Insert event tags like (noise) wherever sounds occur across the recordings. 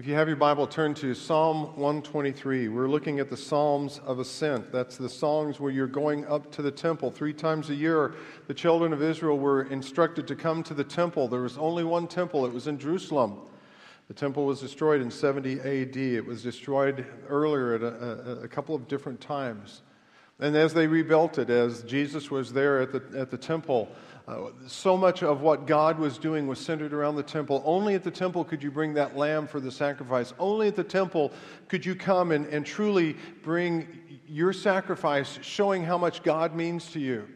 If you have your Bible, turn to Psalm 123. We're looking at the Psalms of Ascent. That's the songs where you're going up to the temple. Three times a year, the children of Israel were instructed to come to the temple. There was only one temple, it was in Jerusalem. The temple was destroyed in 70 AD. It was destroyed earlier at a, a, a couple of different times. And as they rebuilt it, as Jesus was there at the, at the temple, uh, so much of what God was doing was centered around the temple. Only at the temple could you bring that lamb for the sacrifice. Only at the temple could you come and, and truly bring your sacrifice, showing how much God means to you.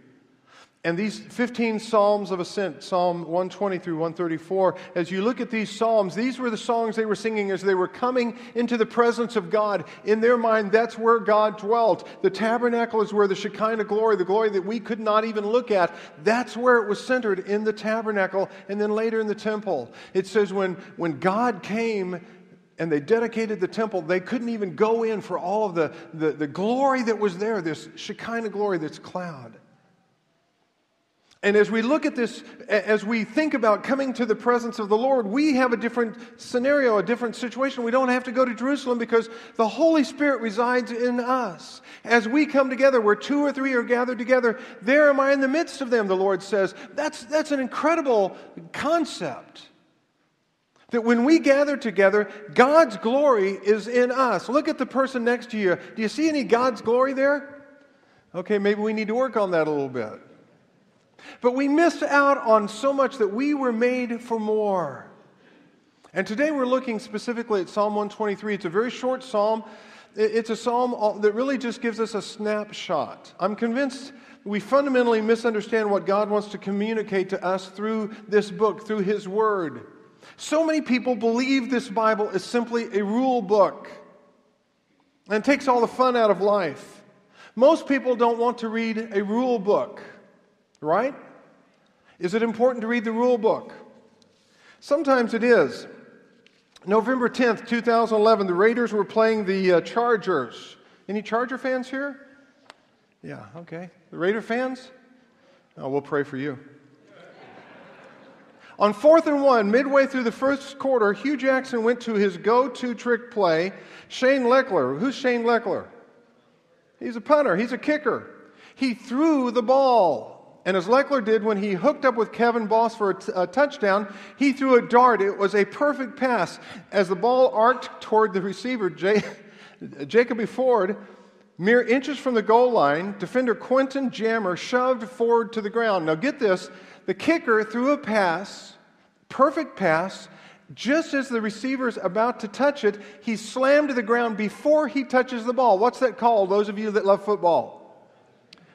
And these 15 Psalms of Ascent, Psalm 120 through 134, as you look at these Psalms, these were the songs they were singing as they were coming into the presence of God. In their mind, that's where God dwelt. The tabernacle is where the Shekinah glory, the glory that we could not even look at, that's where it was centered in the tabernacle and then later in the temple. It says when, when God came and they dedicated the temple, they couldn't even go in for all of the, the, the glory that was there, this Shekinah glory, this cloud. And as we look at this, as we think about coming to the presence of the Lord, we have a different scenario, a different situation. We don't have to go to Jerusalem because the Holy Spirit resides in us. As we come together, where two or three are gathered together, there am I in the midst of them, the Lord says. That's, that's an incredible concept. That when we gather together, God's glory is in us. Look at the person next to you. Do you see any God's glory there? Okay, maybe we need to work on that a little bit. But we miss out on so much that we were made for more. And today we're looking specifically at Psalm 123. It's a very short psalm. It's a psalm that really just gives us a snapshot. I'm convinced we fundamentally misunderstand what God wants to communicate to us through this book, through His Word. So many people believe this Bible is simply a rule book and takes all the fun out of life. Most people don't want to read a rule book right? Is it important to read the rule book? Sometimes it is. November 10th, 2011, the Raiders were playing the uh, Chargers. Any Charger fans here? Yeah, okay. The Raider fans? Oh, we'll pray for you. On fourth and one, midway through the first quarter, Hue Jackson went to his go to trick play. Shane Lechler. Who's Shane Lechler? He's a punter, he's a kicker. He threw the ball. And as Lechler did when he hooked up with Kevin Boss for a, t- a touchdown, he threw a dart. It was a perfect pass. As the ball arced toward the receiver, J- (laughs) Jacoby Ford, mere inches from the goal line, defender Quentin Jammer shoved Ford to the ground. Now get this the kicker threw a pass, perfect pass. Just as the receiver's about to touch it, he slammed to the ground before he touches the ball. What's that called, those of you that love football?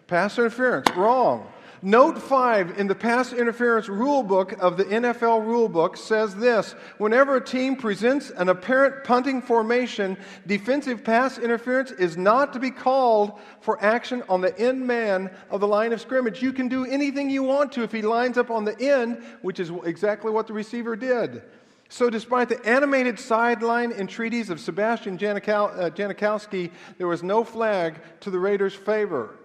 Pass interference. Wrong. Note 5 in the pass interference rule book of the NFL rule book says this Whenever a team presents an apparent punting formation, defensive pass interference is not to be called for action on the end man of the line of scrimmage. You can do anything you want to if he lines up on the end, which is exactly what the receiver did. So, despite the animated sideline entreaties of Sebastian uh, Janikowski, there was no flag to the Raiders' favor.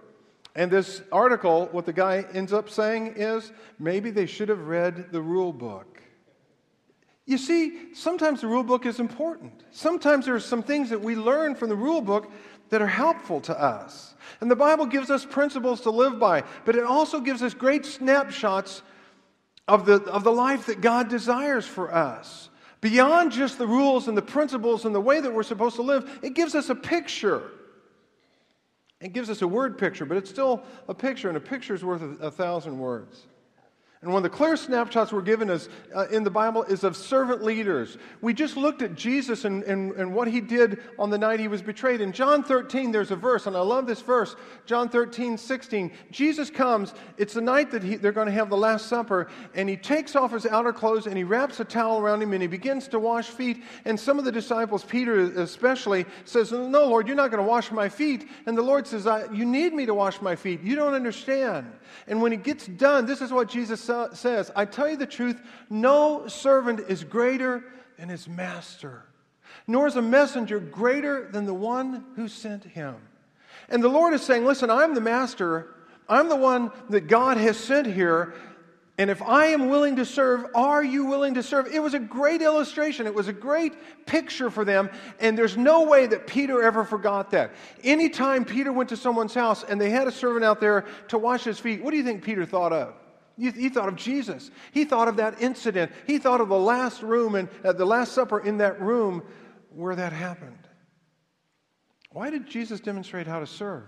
And this article, what the guy ends up saying is maybe they should have read the rule book. You see, sometimes the rule book is important. Sometimes there are some things that we learn from the rule book that are helpful to us. And the Bible gives us principles to live by, but it also gives us great snapshots of the, of the life that God desires for us. Beyond just the rules and the principles and the way that we're supposed to live, it gives us a picture. It gives us a word picture, but it's still a picture, and a picture is worth a, a thousand words. And one of the clear snapshots we're given is, uh, in the Bible is of servant leaders. We just looked at Jesus and, and, and what he did on the night he was betrayed. In John 13, there's a verse, and I love this verse John 13, 16. Jesus comes, it's the night that he, they're going to have the Last Supper, and he takes off his outer clothes and he wraps a towel around him and he begins to wash feet. And some of the disciples, Peter especially, says, No, Lord, you're not going to wash my feet. And the Lord says, You need me to wash my feet. You don't understand. And when he gets done, this is what Jesus says says, I tell you the truth, no servant is greater than his master, nor is a messenger greater than the one who sent him. And the Lord is saying, Listen, I'm the master. I'm the one that God has sent here. And if I am willing to serve, are you willing to serve? It was a great illustration. It was a great picture for them. And there's no way that Peter ever forgot that. Anytime Peter went to someone's house and they had a servant out there to wash his feet, what do you think Peter thought of? He thought of Jesus. He thought of that incident. He thought of the last room and uh, the Last Supper in that room where that happened. Why did Jesus demonstrate how to serve?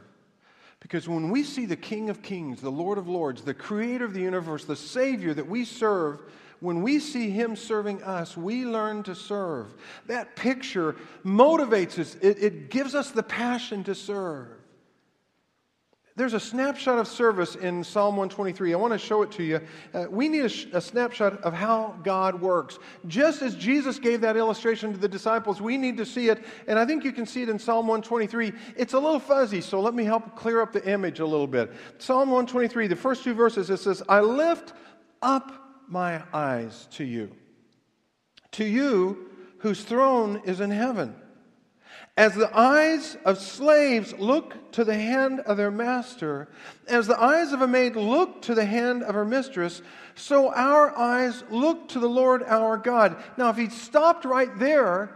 Because when we see the King of Kings, the Lord of Lords, the Creator of the universe, the Savior that we serve, when we see Him serving us, we learn to serve. That picture motivates us, it, it gives us the passion to serve. There's a snapshot of service in Psalm 123. I want to show it to you. Uh, we need a, sh- a, snapshot of how God works. Just as Jesus gave that illustration to the disciples, we need to see it. And I think you can see it in Psalm 123. It's a little fuzzy, so let me help clear up the image a little bit. Psalm 123, the first two verses, it says, I lift up my eyes to you, to you whose throne is in heaven. As the eyes of slaves look to the hand of their master, as the eyes of a maid look to the hand of her mistress, so our eyes look to the Lord our God. Now, if he'd stopped right there,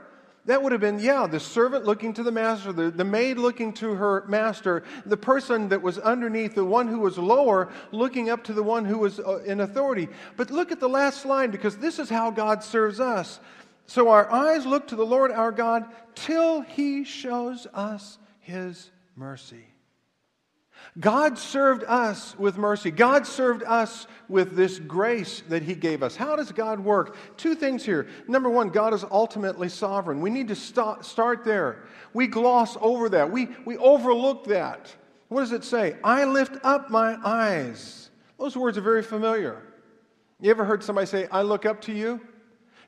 that would have been, yeah, the servant looking to the master, the, the maid looking to her master, the person that was underneath, the one who was lower, looking up to the one who was uh, in authority. But look at the last line because this is how God serves us. So our eyes look to the Lord our God till he shows us his mercy. God served us with mercy. God served us with this grace that He gave us. How does God work? Two things here. Number one, God is ultimately sovereign. We need to start, start there. We gloss over that, we, we overlook that. What does it say? I lift up my eyes. Those words are very familiar. You ever heard somebody say, I look up to you?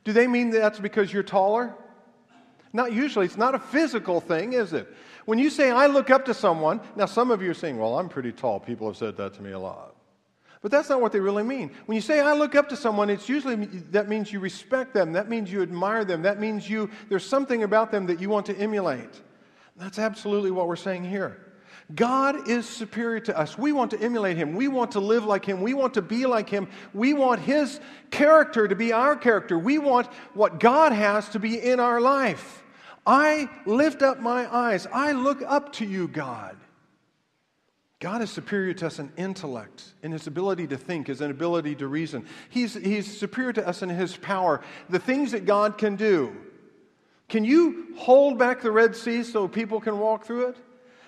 Do they mean that's because you're taller? Not usually. It's not a physical thing, is it? When you say, I look up to someone, now some of you are saying, well, I'm pretty tall. People have said that to me a lot. But that's not what they really mean. When you say, I look up to someone, it's usually, that means you respect them. That means you admire them. That means you, there's something about them that you want to emulate. That's absolutely what we're saying here. God is superior to us. We want to emulate him. We want to live like him. We want to be like him. We want his character to be our character. We want what God has to be in our life. I lift up my eyes. I look up to you, God. God is superior to us in intellect, in his ability to think, his ability to reason. He's, he's superior to us in his power, the things that God can do. Can you hold back the Red Sea so people can walk through it?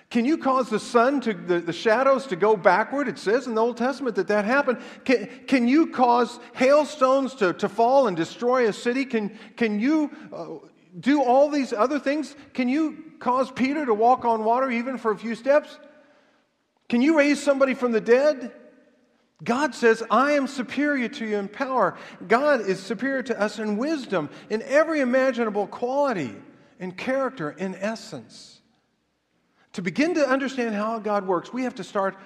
Can you cause the sun to, the, the shadows to go backward? It says in the Old Testament that that happened. Can, can you cause hailstones to, to fall and destroy a city? Can, can you uh, do all these other things? Can you cause Peter to walk on water even for a few steps? Can you raise somebody from the dead? God says, I am superior to you in power. God is superior to us in wisdom, in every imaginable quality, in character, in essence. To begin to understand how God works, we have to start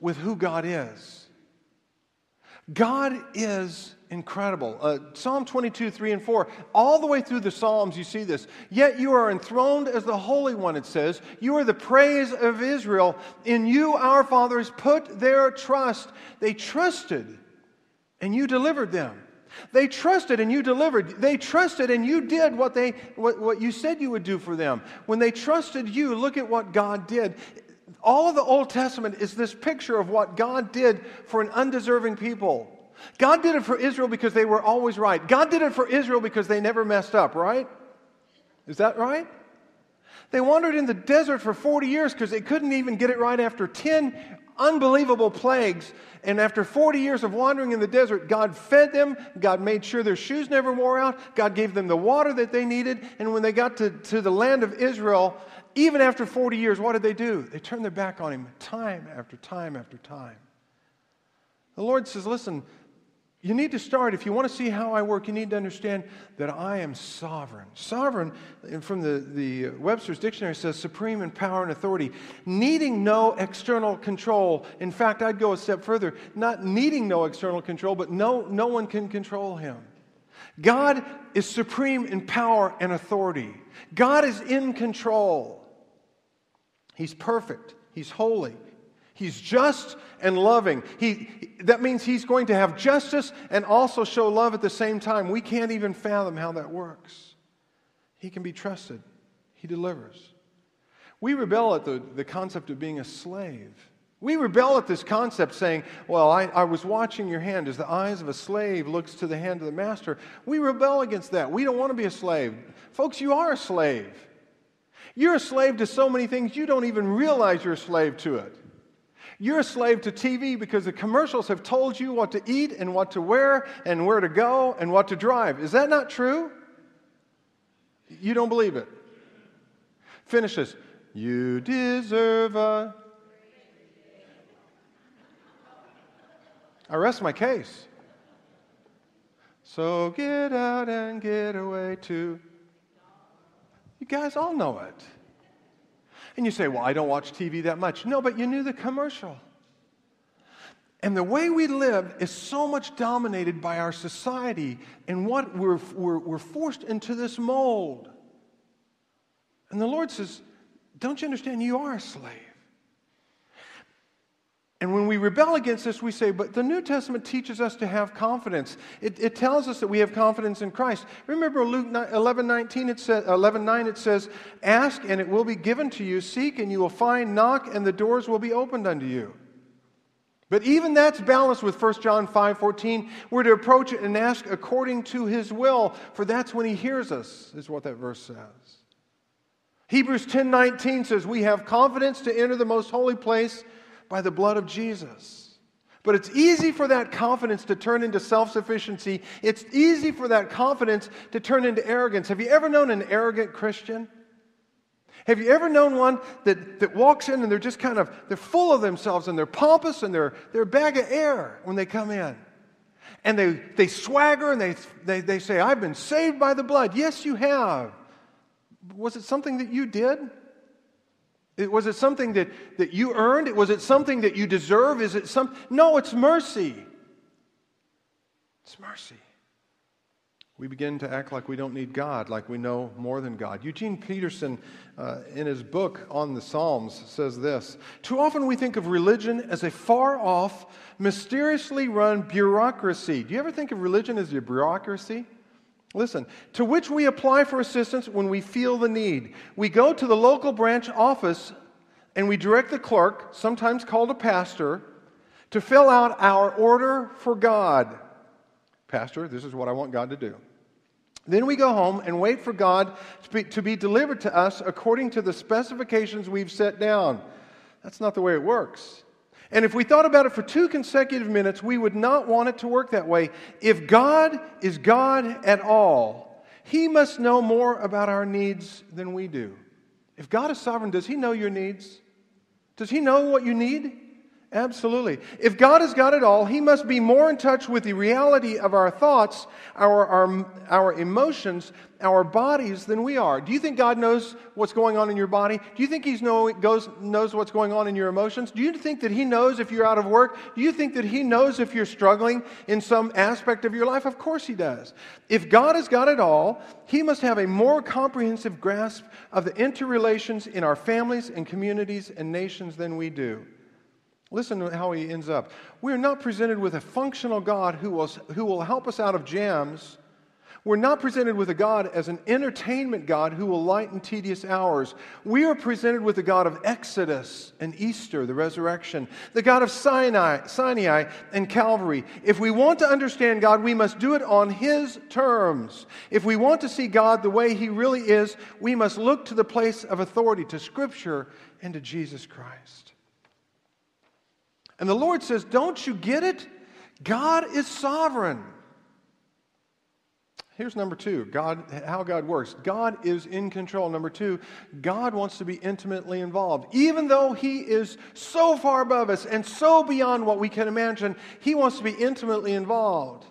with who God is. God is incredible. Uh, Psalm 22, 3 and 4, all the way through the Psalms, you see this. Yet you are enthroned as the Holy One, it says. You are the praise of Israel. In you, our fathers put their trust. They trusted, and you delivered them. They trusted and you delivered. They trusted and you did what, they, what, what you said you would do for them. When they trusted you, look at what God did. All of the Old Testament is this picture of what God did for an undeserving people. God did it for Israel because they were always right. God did it for Israel because they never messed up, right? Is that right? They wandered in the desert for 40 years because they couldn't even get it right after 10 unbelievable plagues. And after 40 years of wandering in the desert, God fed them. God made sure their shoes never wore out. God gave them the water that they needed. And when they got to, to the land of Israel, even after 40 years, what did they do? They turned their back on Him time after time after time. The Lord says, Listen, you need to start, if you want to see how I work, you need to understand that I am sovereign. Sovereign, from the, the Webster's dictionary, says supreme in power and authority, needing no external control. In fact, I'd go a step further, not needing no external control, but no, no one can control him. God is supreme in power and authority. God is in control. He's perfect, He's holy, He's just and loving. He, that means he's going to have justice and also show love at the same time. We can't even fathom how that works. He can be trusted, he delivers. We rebel at the, the concept of being a slave. We rebel at this concept saying, Well, I, I was watching your hand as the eyes of a slave looks to the hand of the master. We rebel against that. We don't want to be a slave. Folks, you are a slave. You're a slave to so many things you don't even realize you're a slave to it. You're a slave to TV because the commercials have told you what to eat and what to wear and where to go and what to drive. Is that not true? You don't believe it. Finish this. You deserve a. I rest my case. So get out and get away to. You guys all know it. And you say, well, I don't watch TV that much. No, but you knew the commercial. And the way we live is so much dominated by our society and what we're, we're, we're forced into this mold. And the Lord says, Don't you understand? You are a slave. And when we rebel against this, we say, but the New Testament teaches us to have confidence. It, it tells us that we have confidence in Christ. Remember Luke 11, 19, it says, 11 9, it says, Ask and it will be given to you, seek and you will find, knock and the doors will be opened unto you. But even that's balanced with 1 John 5 14. We're to approach it and ask according to his will, for that's when he hears us, is what that verse says. Hebrews 10 19 says, We have confidence to enter the most holy place by the blood of Jesus. But it's easy for that confidence to turn into self sufficiency. It's easy for that confidence to turn into arrogance. Have you ever known an arrogant Christian? Have you ever known one that, that walks in and they're just kind of, they're full of themselves and they're pompous and they're, they're a bag of air when they come in? And they, they swagger and they, they, they say, I've been saved by the blood. Yes, you have. Was it something that you did? Was it something that, that you earned? Was it something that you deserve? Is it some? No, it's mercy. It's mercy. We begin to act like we don't need God, like we know more than God. Eugene Peterson, uh, in his book on the Psalms, says this Too often we think of religion as a far off, mysteriously run bureaucracy. Do you ever think of religion as a bureaucracy? Listen, to which we apply for assistance when we feel the need. We go to the local branch office and we direct the clerk, sometimes called a pastor, to fill out our order for God. Pastor, this is what I want God to do. Then we go home and wait for God to be, to be delivered to us according to the specifications we've set down. That's not the way it works. And if we thought about it for two consecutive minutes, we would not want it to work that way. If God is God at all, He must know more about our needs than we do. If God is sovereign, does He know your needs? Does He know what you need? Absolutely. If God has got it all, He must be more in touch with the reality of our thoughts, our, our, our emotions, our bodies than we are. Do you think God knows what's going on in your body? Do you think He know, goes, knows what's going on in your emotions? Do you think that He knows if you're out of work? Do you think that He knows if you're struggling in some aspect of your life? Of course He does. If God has got it all, He must have a more comprehensive grasp of the interrelations in our families and communities and nations than we do. Listen to how he ends up. We are not presented with a functional God who will, who will help us out of jams. We're not presented with a God as an entertainment God who will lighten tedious hours. We are presented with the God of Exodus and Easter, the resurrection, the God of Sinai, Sinai and Calvary. If we want to understand God, we must do it on His terms. If we want to see God the way He really is, we must look to the place of authority, to Scripture, and to Jesus Christ. And the Lord says, Don't you get it? God is sovereign. Here's number two God, how God works. God is in control. Number two, God wants to be intimately involved. Even though He is so far above us and so beyond what we can imagine, He wants to be intimately involved.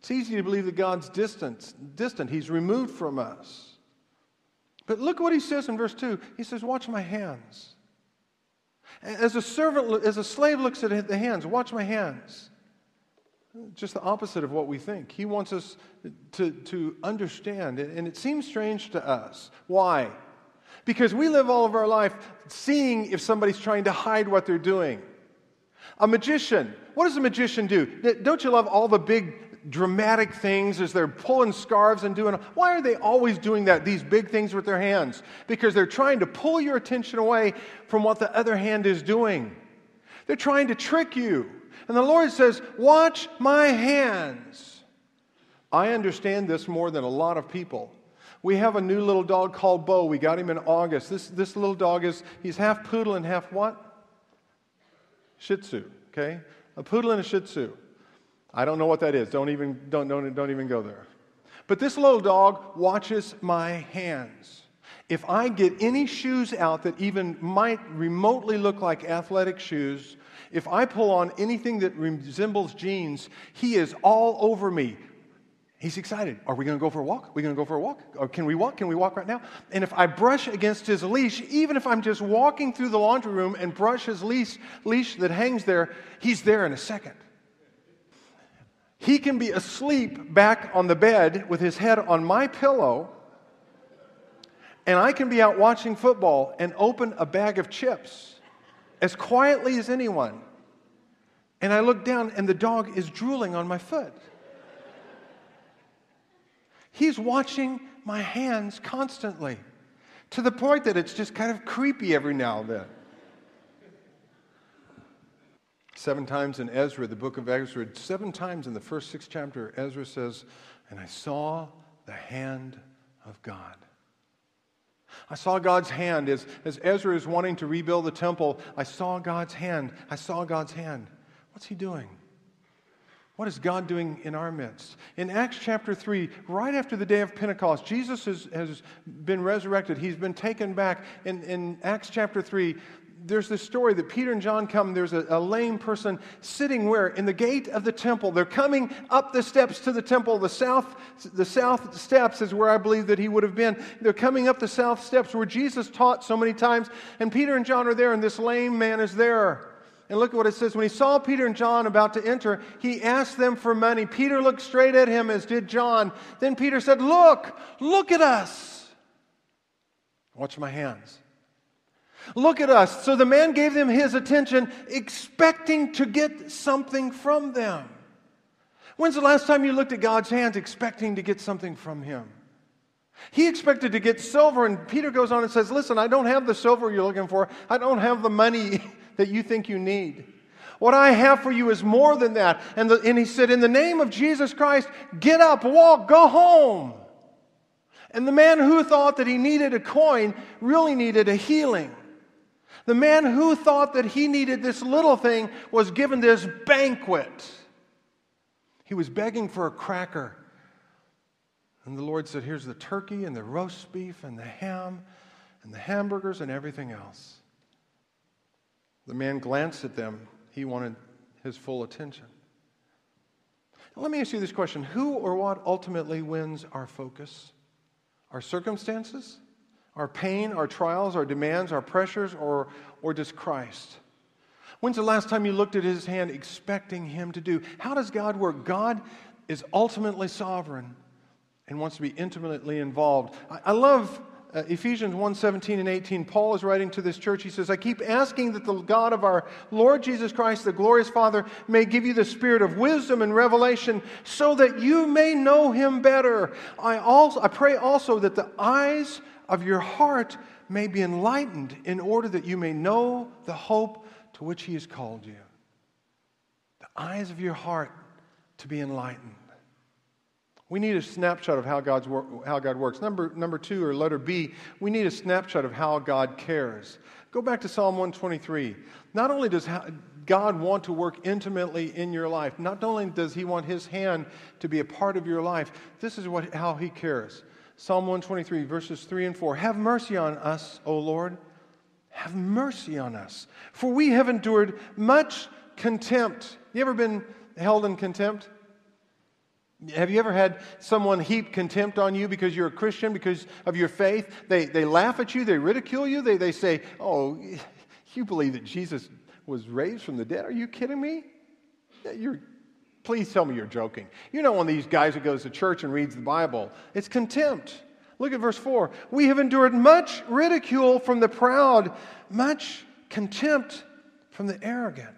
It's easy to believe that God's distant, distant. He's removed from us. But look what He says in verse 2. He says, Watch my hands. As a servant, as a slave looks at the hands, watch my hands. Just the opposite of what we think. He wants us to, to understand, and it seems strange to us. Why? Because we live all of our life seeing if somebody's trying to hide what they're doing. A magician, what does a magician do? Don't you love all the big dramatic things as they're pulling scarves and doing why are they always doing that these big things with their hands? Because they're trying to pull your attention away from what the other hand is doing. They're trying to trick you. And the lord says watch my hands. I understand this more than a lot of people. We have a new little dog called bo. We got him in august. This, this little dog is he's half poodle and half what? Shih tzu okay? A poodle and a shih tzu. I don't know what that is. Don't even, don't, don't, don't even go there. But this little dog watches my hands. If I get any shoes out that even might remotely look like athletic shoes, if I pull on anything that resembles jeans, he is all over me. He's excited. Are we going to go for a walk? Are we going to go for a walk? Or can we walk? Can we walk right now? And if I brush against his leash, even if I'm just walking through the laundry room and brush his leash, leash that hangs there, he's there in a second. He can be asleep back on the bed with his head on my pillow, and I can be out watching football and open a bag of chips as quietly as anyone. And I look down, and the dog is drooling on my foot. He's watching my hands constantly to the point that it's just kind of creepy every now and then. Seven times in Ezra, the book of Ezra, seven times in the first six chapter, Ezra says, And I saw the hand of God. I saw God's hand as, as Ezra is wanting to rebuild the temple. I saw God's hand. I saw God's hand. What's he doing? What is God doing in our midst? In Acts chapter 3, right after the day of Pentecost, Jesus has, has been resurrected. He's been taken back. In, in Acts chapter 3, there's this story that Peter and John come. There's a, a, lame person sitting where? In the gate of the temple. They're coming up the steps to the temple. The south, the south steps is where I believe that he would have been. They're coming up the south steps where Jesus taught so many times. And Peter and John are there, and this lame man is there. And look at what it says. When he saw Peter and John about to enter, he asked them for money. Peter looked straight at him, as did John. Then Peter said, Look, look at us. Watch my hands. Look at us. So the man gave them his attention, expecting to get something from them. When's the last time you looked at God's hands expecting to get something from him? He expected to get silver, and Peter goes on and says, Listen, I don't have the silver you're looking for. I don't have the money (laughs) that you think you need. What I have for you is more than that. And, the, and he said, In the name of Jesus Christ, get up, walk, go home. And the man who thought that he needed a coin really needed a healing. The man who thought that he needed this little thing was given this banquet. He was begging for a cracker. And the Lord said, Here's the turkey and the roast beef and the ham and the hamburgers and everything else. The man glanced at them. He wanted his full attention. let me ask you this question Who or what ultimately wins our focus? Our circumstances? Our pain, our trials, our demands, our pressures, or, or does Christ? When's the last time you looked at his hand expecting him to do? How does God work? God is ultimately sovereign and wants to be intimately involved. I, I love uh, Ephesians 1 17 and 18, Paul is writing to this church. He says, I keep asking that the God of our Lord Jesus Christ, the glorious Father, may give you the spirit of wisdom and revelation so that you may know him better. I, also, I pray also that the eyes of your heart may be enlightened in order that you may know the hope to which he has called you. The eyes of your heart to be enlightened. We need a snapshot of how, God's wor- how God works. Number, number two, or letter B, we need a snapshot of how God cares. Go back to Psalm 123. Not only does God want to work intimately in your life, not only does He want His hand to be a part of your life, this is what, how He cares. Psalm 123, verses 3 and 4. Have mercy on us, O Lord. Have mercy on us. For we have endured much contempt. You ever been held in contempt? Have you ever had someone heap contempt on you because you're a Christian, because of your faith? They, they laugh at you, they ridicule you, they, they say, Oh, you believe that Jesus was raised from the dead? Are you kidding me? You're, please tell me you're joking. You know, one of these guys who goes to church and reads the Bible, it's contempt. Look at verse 4. We have endured much ridicule from the proud, much contempt from the arrogant.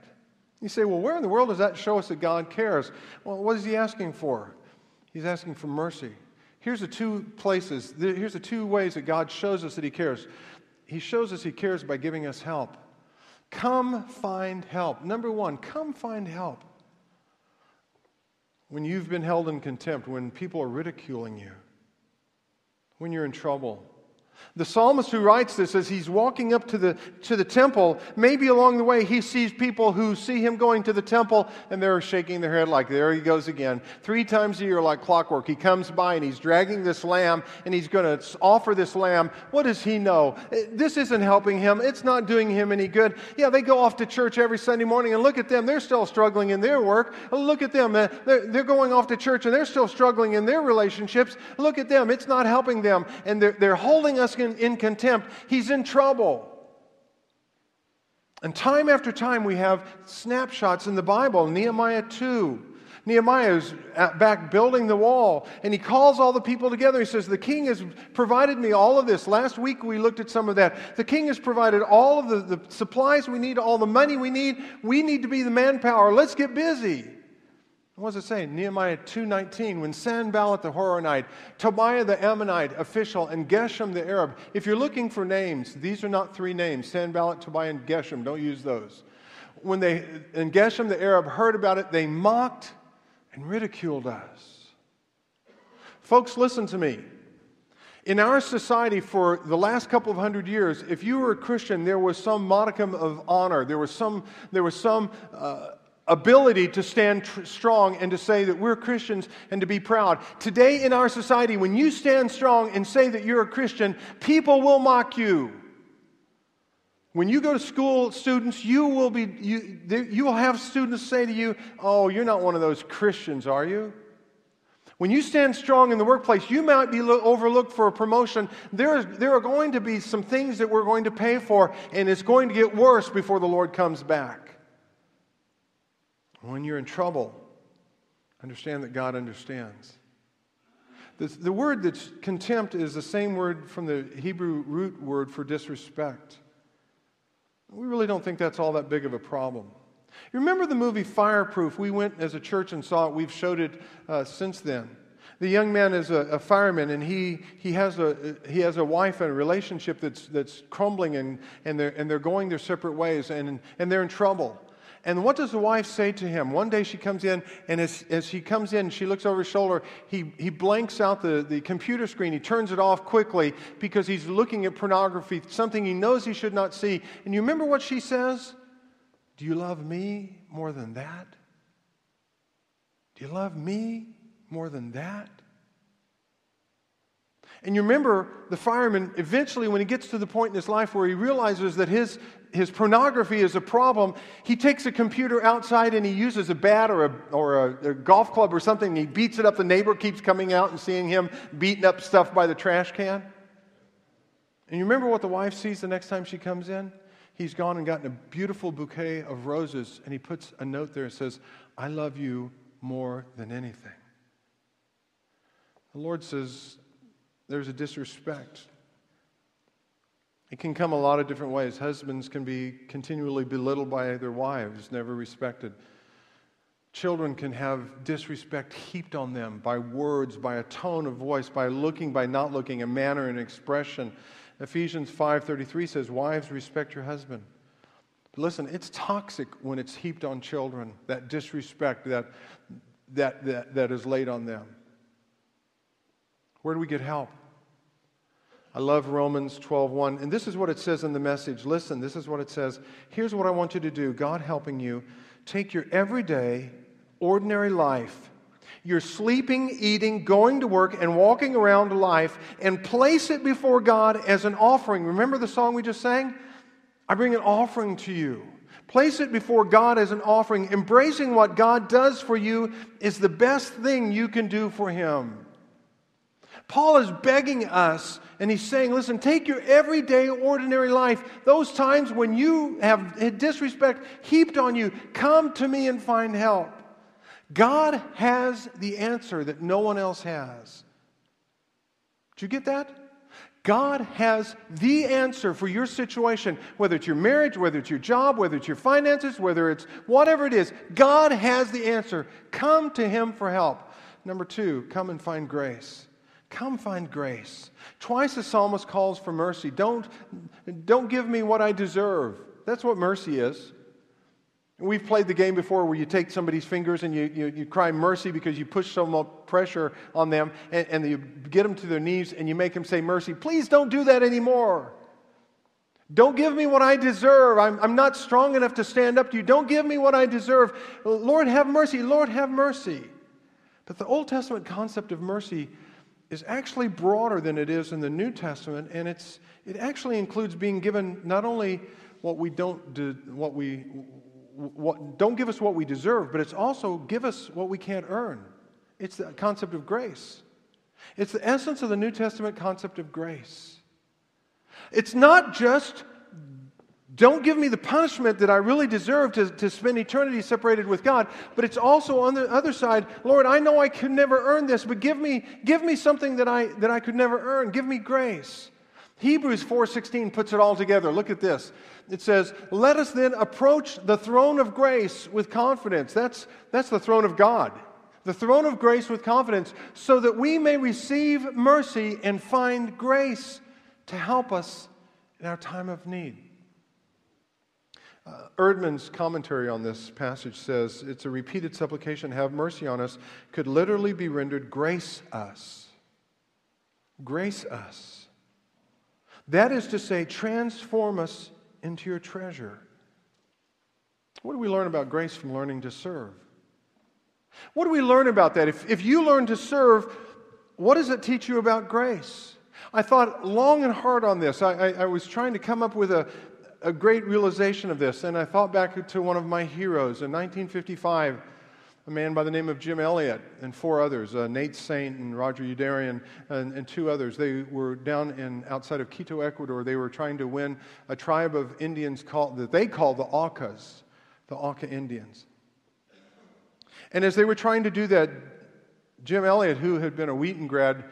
You say, well, where in the world does that show us that God cares? Well, what is he asking for? He's asking for mercy. Here's the two places, here's the two ways that God shows us that he cares. He shows us he cares by giving us help. Come find help. Number one, come find help. When you've been held in contempt, when people are ridiculing you, when you're in trouble, the psalmist who writes this, as he's walking up to the, to the temple, maybe along the way he sees people who see him going to the temple and they're shaking their head like, there he goes again. Three times a year, like clockwork, he comes by and he's dragging this lamb and he's going to offer this lamb. What does he know? Eh, this isn't helping him. It's not doing him any good. Yeah, they go off to church every Sunday morning and look at them. They're still struggling in their work. Look at them. Eh, they're, they're going off to church and they're still struggling in their relationships. Look at them. It's not helping them. And they're, they're holding us in, in contempt, he's in trouble. And time after time, we have snapshots in the Bible. Nehemiah 2. Nehemiah is back building the wall, and he calls all the people together. He says, The king has provided me all of this. Last week we looked at some of that. The king has provided all of the, the supplies we need, all the money we need. We need to be the manpower. Let's get busy. What does it say? Nehemiah 2.19, when Sanballat the Horonite, Tobiah the Ammonite official, and Geshem the Arab. If you're looking for names, these are not three names. Sanballat, Tobiah, and Geshem. Don't use those. When they, and Geshem the Arab heard about it, they mocked and ridiculed us. Folks, listen to me. In our society for the last couple of hundred years, if you were a Christian, there was some modicum of honor. There was some, there was some uh, ability to stand tr- strong and to say that we're Christians and to be proud. Today in our society, when you stand strong and say that you're a Christian, people will mock you. When you go to school, students, you will be you, you will have students say to you, "Oh, you're not one of those Christians, are you?" When you stand strong in the workplace, you might be overlooked for a promotion. There, there are going to be some things that we're going to pay for, and it's going to get worse before the Lord comes back. When you're in trouble, understand that God understands. The, the word that's contempt is the same word from the Hebrew root word for disrespect. We really don't think that's all that big of a problem. You remember the movie Fireproof? We went as a church and saw it. We've showed it uh, since then. The young man is a, a, fireman, and he, he, has a, he has a wife and a relationship that's, that's crumbling, and, and, they're, and they're going their separate ways, and, and they're in trouble. And what does the wife say to him? One day she comes in, and as, as she comes in, she looks over his shoulder. He, he blanks out the, the computer screen. He turns it off quickly because he's looking at pornography, something he knows he should not see. And you remember what she says? Do you love me more than that? Do you love me more than that? And you remember the fireman, eventually, when he gets to the point in his life where he realizes that his, his pornography is a problem, he takes a computer outside and he uses a bat or, a, or a, a golf club or something and he beats it up. The neighbor keeps coming out and seeing him beating up stuff by the trash can. And you remember what the wife sees the next time she comes in? He's gone and gotten a beautiful bouquet of roses and he puts a note there that says, I love you more than anything. The Lord says, there's a disrespect. It can come a lot of different ways. Husbands can be continually belittled by their wives, never respected. Children can have disrespect heaped on them by words, by a tone of voice, by looking, by not looking, a manner and expression. Ephesians 5:33 says, "Wives, respect your husband." But listen, it's toxic when it's heaped on children, that disrespect that, that, that, that is laid on them. Where do we get help? I love Romans 12:1 and this is what it says in the message. Listen, this is what it says. Here's what I want you to do. God helping you. Take your everyday ordinary life. Your sleeping, eating, going to work and walking around life and place it before God as an offering. Remember the song we just sang? I bring an offering to you. Place it before God as an offering. Embracing what God does for you is the best thing you can do for him. Paul is begging us, and he's saying, listen, take your everyday, ordinary life, those times when you have disrespect heaped on you, come to me and find help. God has the answer that no one else has. Did you get that? God has the answer for your situation, whether it's your marriage, whether it's your job, whether it's your finances, whether it's whatever it is. God has the answer. Come to Him for help. Number two, come and find grace. Come find grace. Twice the psalmist calls for mercy. Don't, don't give me what I deserve. That's what mercy is. We've played the game before where you take somebody's fingers and you, you, you cry mercy because you push so much pressure on them and, and you get them to their knees and you make them say mercy. Please don't do that anymore. Don't give me what I deserve. I'm, I'm not strong enough to stand up to you. Don't give me what I deserve. Lord, have mercy. Lord, have mercy. But the Old Testament concept of mercy is actually broader than it is in the New Testament, and it's, it actually includes being given not only what we don't do, what we what, don't give us what we deserve, but it's also give us what we can't earn. It's the concept of grace. It's the essence of the New Testament concept of grace. It's not just don't give me the punishment that I really deserve to, to spend eternity separated with God. But it's also on the other side, Lord, I know I could never earn this, but give me, give me something that I, that I could never earn. Give me grace. Hebrews 4:16 puts it all together. Look at this. It says, "Let us then approach the throne of grace with confidence." That's, that's the throne of God. The throne of grace with confidence, so that we may receive mercy and find grace to help us in our time of need. Uh, Erdman's commentary on this passage says it's a repeated supplication, have mercy on us, could literally be rendered, grace us. Grace us. That is to say, transform us into your treasure. What do we learn about grace from learning to serve? What do we learn about that? If, if you learn to serve, what does it teach you about grace? I thought long and hard on this. I, I, I was trying to come up with a, a great realization of this, and I thought back to one of my heroes in 1955 a man by the name of Jim Elliot and four others, uh, Nate Saint and Roger Youderian and, and, two others. They were down in outside of Quito, Ecuador. They were trying to win a tribe of Indians called, that they call the Aucas, the Auca Indians. And as they were trying to do that, Jim Elliot, who had been a Wheaton grad,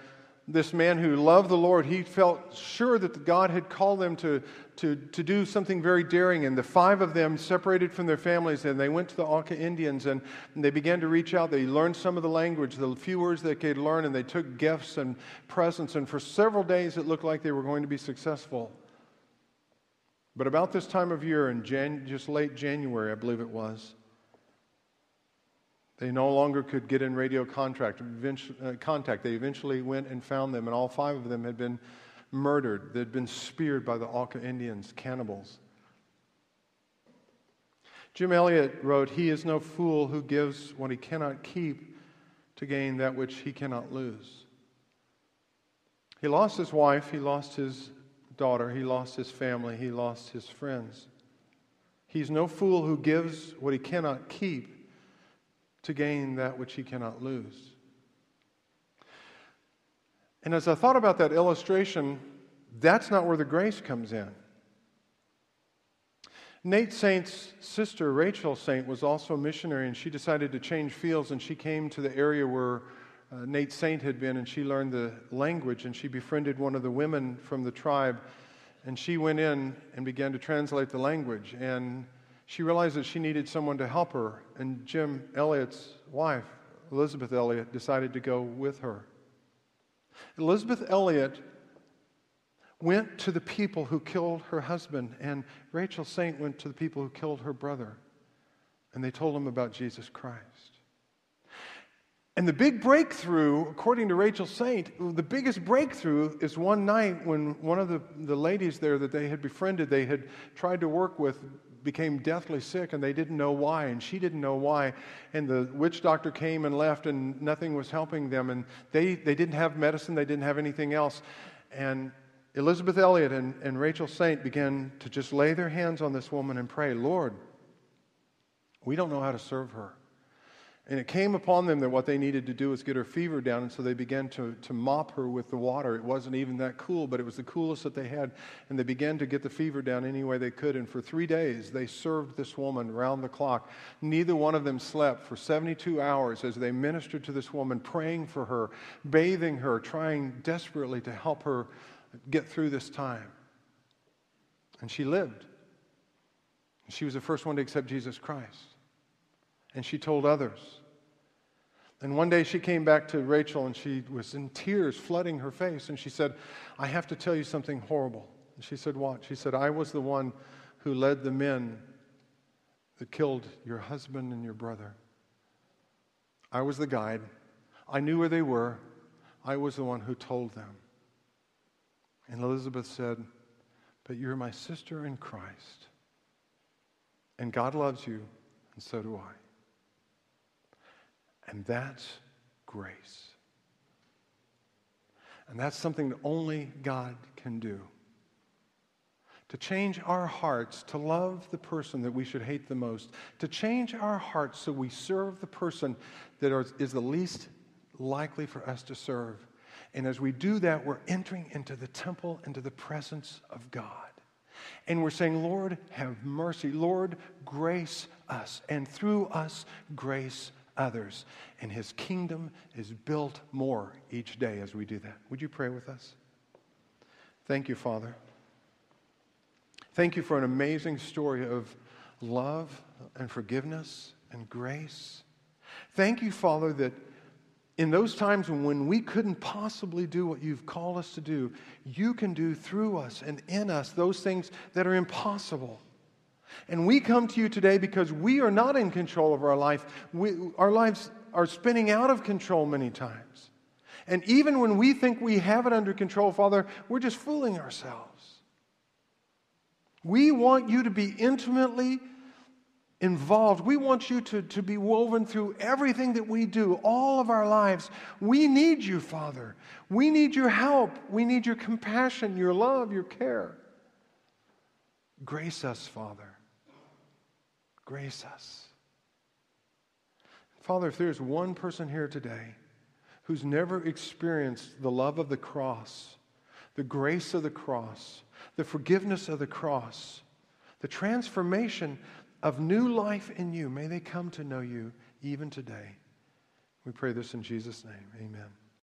this man who loved the Lord, he felt sure that God had called them to, to, to do something very daring. And the five of them separated from their families and they went to the Auca Indians and, and they began to reach out. They learned some of the language, the few words they could learn, and they took gifts and presents. And for several days, it looked like they were going to be successful. But about this time of year, in Jan- just late January, I believe it was, they no longer could get in radio contact. Uh, contact. They eventually went and found them, and all five of them had been murdered. They'd been speared by the Auca Indians, cannibals. Jim Elliot wrote, He is no fool who gives what he cannot keep to gain that which he cannot lose. He lost his wife, he lost his daughter, he lost his family, he lost his friends. He's no fool who gives what he cannot keep to gain that which he cannot lose. And as I thought about that illustration, that's not where the grace comes in. Nate Saint's sister, Rachel Saint, was also a missionary, and she decided to change fields, and she came to the area where uh, Nate Saint had been, and she learned the language, and she befriended one of the women from the tribe, and she went in and began to translate the language. And she realized that she needed someone to help her, and Jim Elliot's wife, Elisabeth Elliot, decided to go with her. Elisabeth Elliot went to the people who killed her husband, and Rachel Saint went to the people who killed her brother, and they told them about Jesus Christ. And the big breakthrough, according to Rachel Saint, the biggest breakthrough is one night when one of the, the ladies there that they had befriended, they had tried to work with, became deathly sick and they didn't know why, and she didn't know why. And the witch doctor came and left, and nothing was helping them. And they, they didn't have medicine, they didn't have anything else. And Elisabeth Elliot and, and Rachel Saint began to just lay their hands on this woman and pray, Lord, we don't know how to serve her. And it came upon them that what they needed to do was get her fever down, and so they began to, to mop her with the water. It wasn't even that cool, but it was the coolest that they had. And they began to get the fever down any way they could. And for three days, they served this woman round the clock. Neither one of them slept for 72 hours as they ministered to this woman, praying for her, bathing her, trying desperately to help her get through this time. And she lived. She was the first one to accept Jesus Christ. And she told others. And one day she came back to Rachel and she was in tears flooding her face. And she said, I have to tell you something horrible. And she said, What? She said, I was the one who led the men that killed your husband and your brother. I was the guide. I knew where they were. I was the one who told them. And Elisabeth said, But you're my sister in Christ. And God loves you, and so do I. And that's grace. And that's something that only God can do. To change our hearts to love the person that we should hate the most. To change our hearts so we serve the person that is the least likely for us to serve. And as we do that, we're entering into the temple, into the presence of God. And we're saying, Lord, have mercy. Lord, grace us. And through us, grace others. And his kingdom is built more each day as we do that. Would you pray with us? Thank you, Father. Thank you for an amazing story of love and forgiveness and grace. Thank you, Father, that in those times when we couldn't possibly do what you've called us to do, you can do through us and in us those things that are impossible. And we come to you today because we are not in control of our life. We, our lives are spinning out of control many times. And even when we think we have it under control, Father, we're just fooling ourselves. We want you to be intimately involved. We want you to, to be woven through everything that we do, all of our lives. We need you, Father. We need your help. We need your compassion, your love, your care. Grace us, Father. Grace us. Father, if there's one person here today who's never experienced the love of the cross, the grace of the cross, the forgiveness of the cross, the transformation of new life in you. May they come to know you even today. We pray this in Jesus' name. Amen.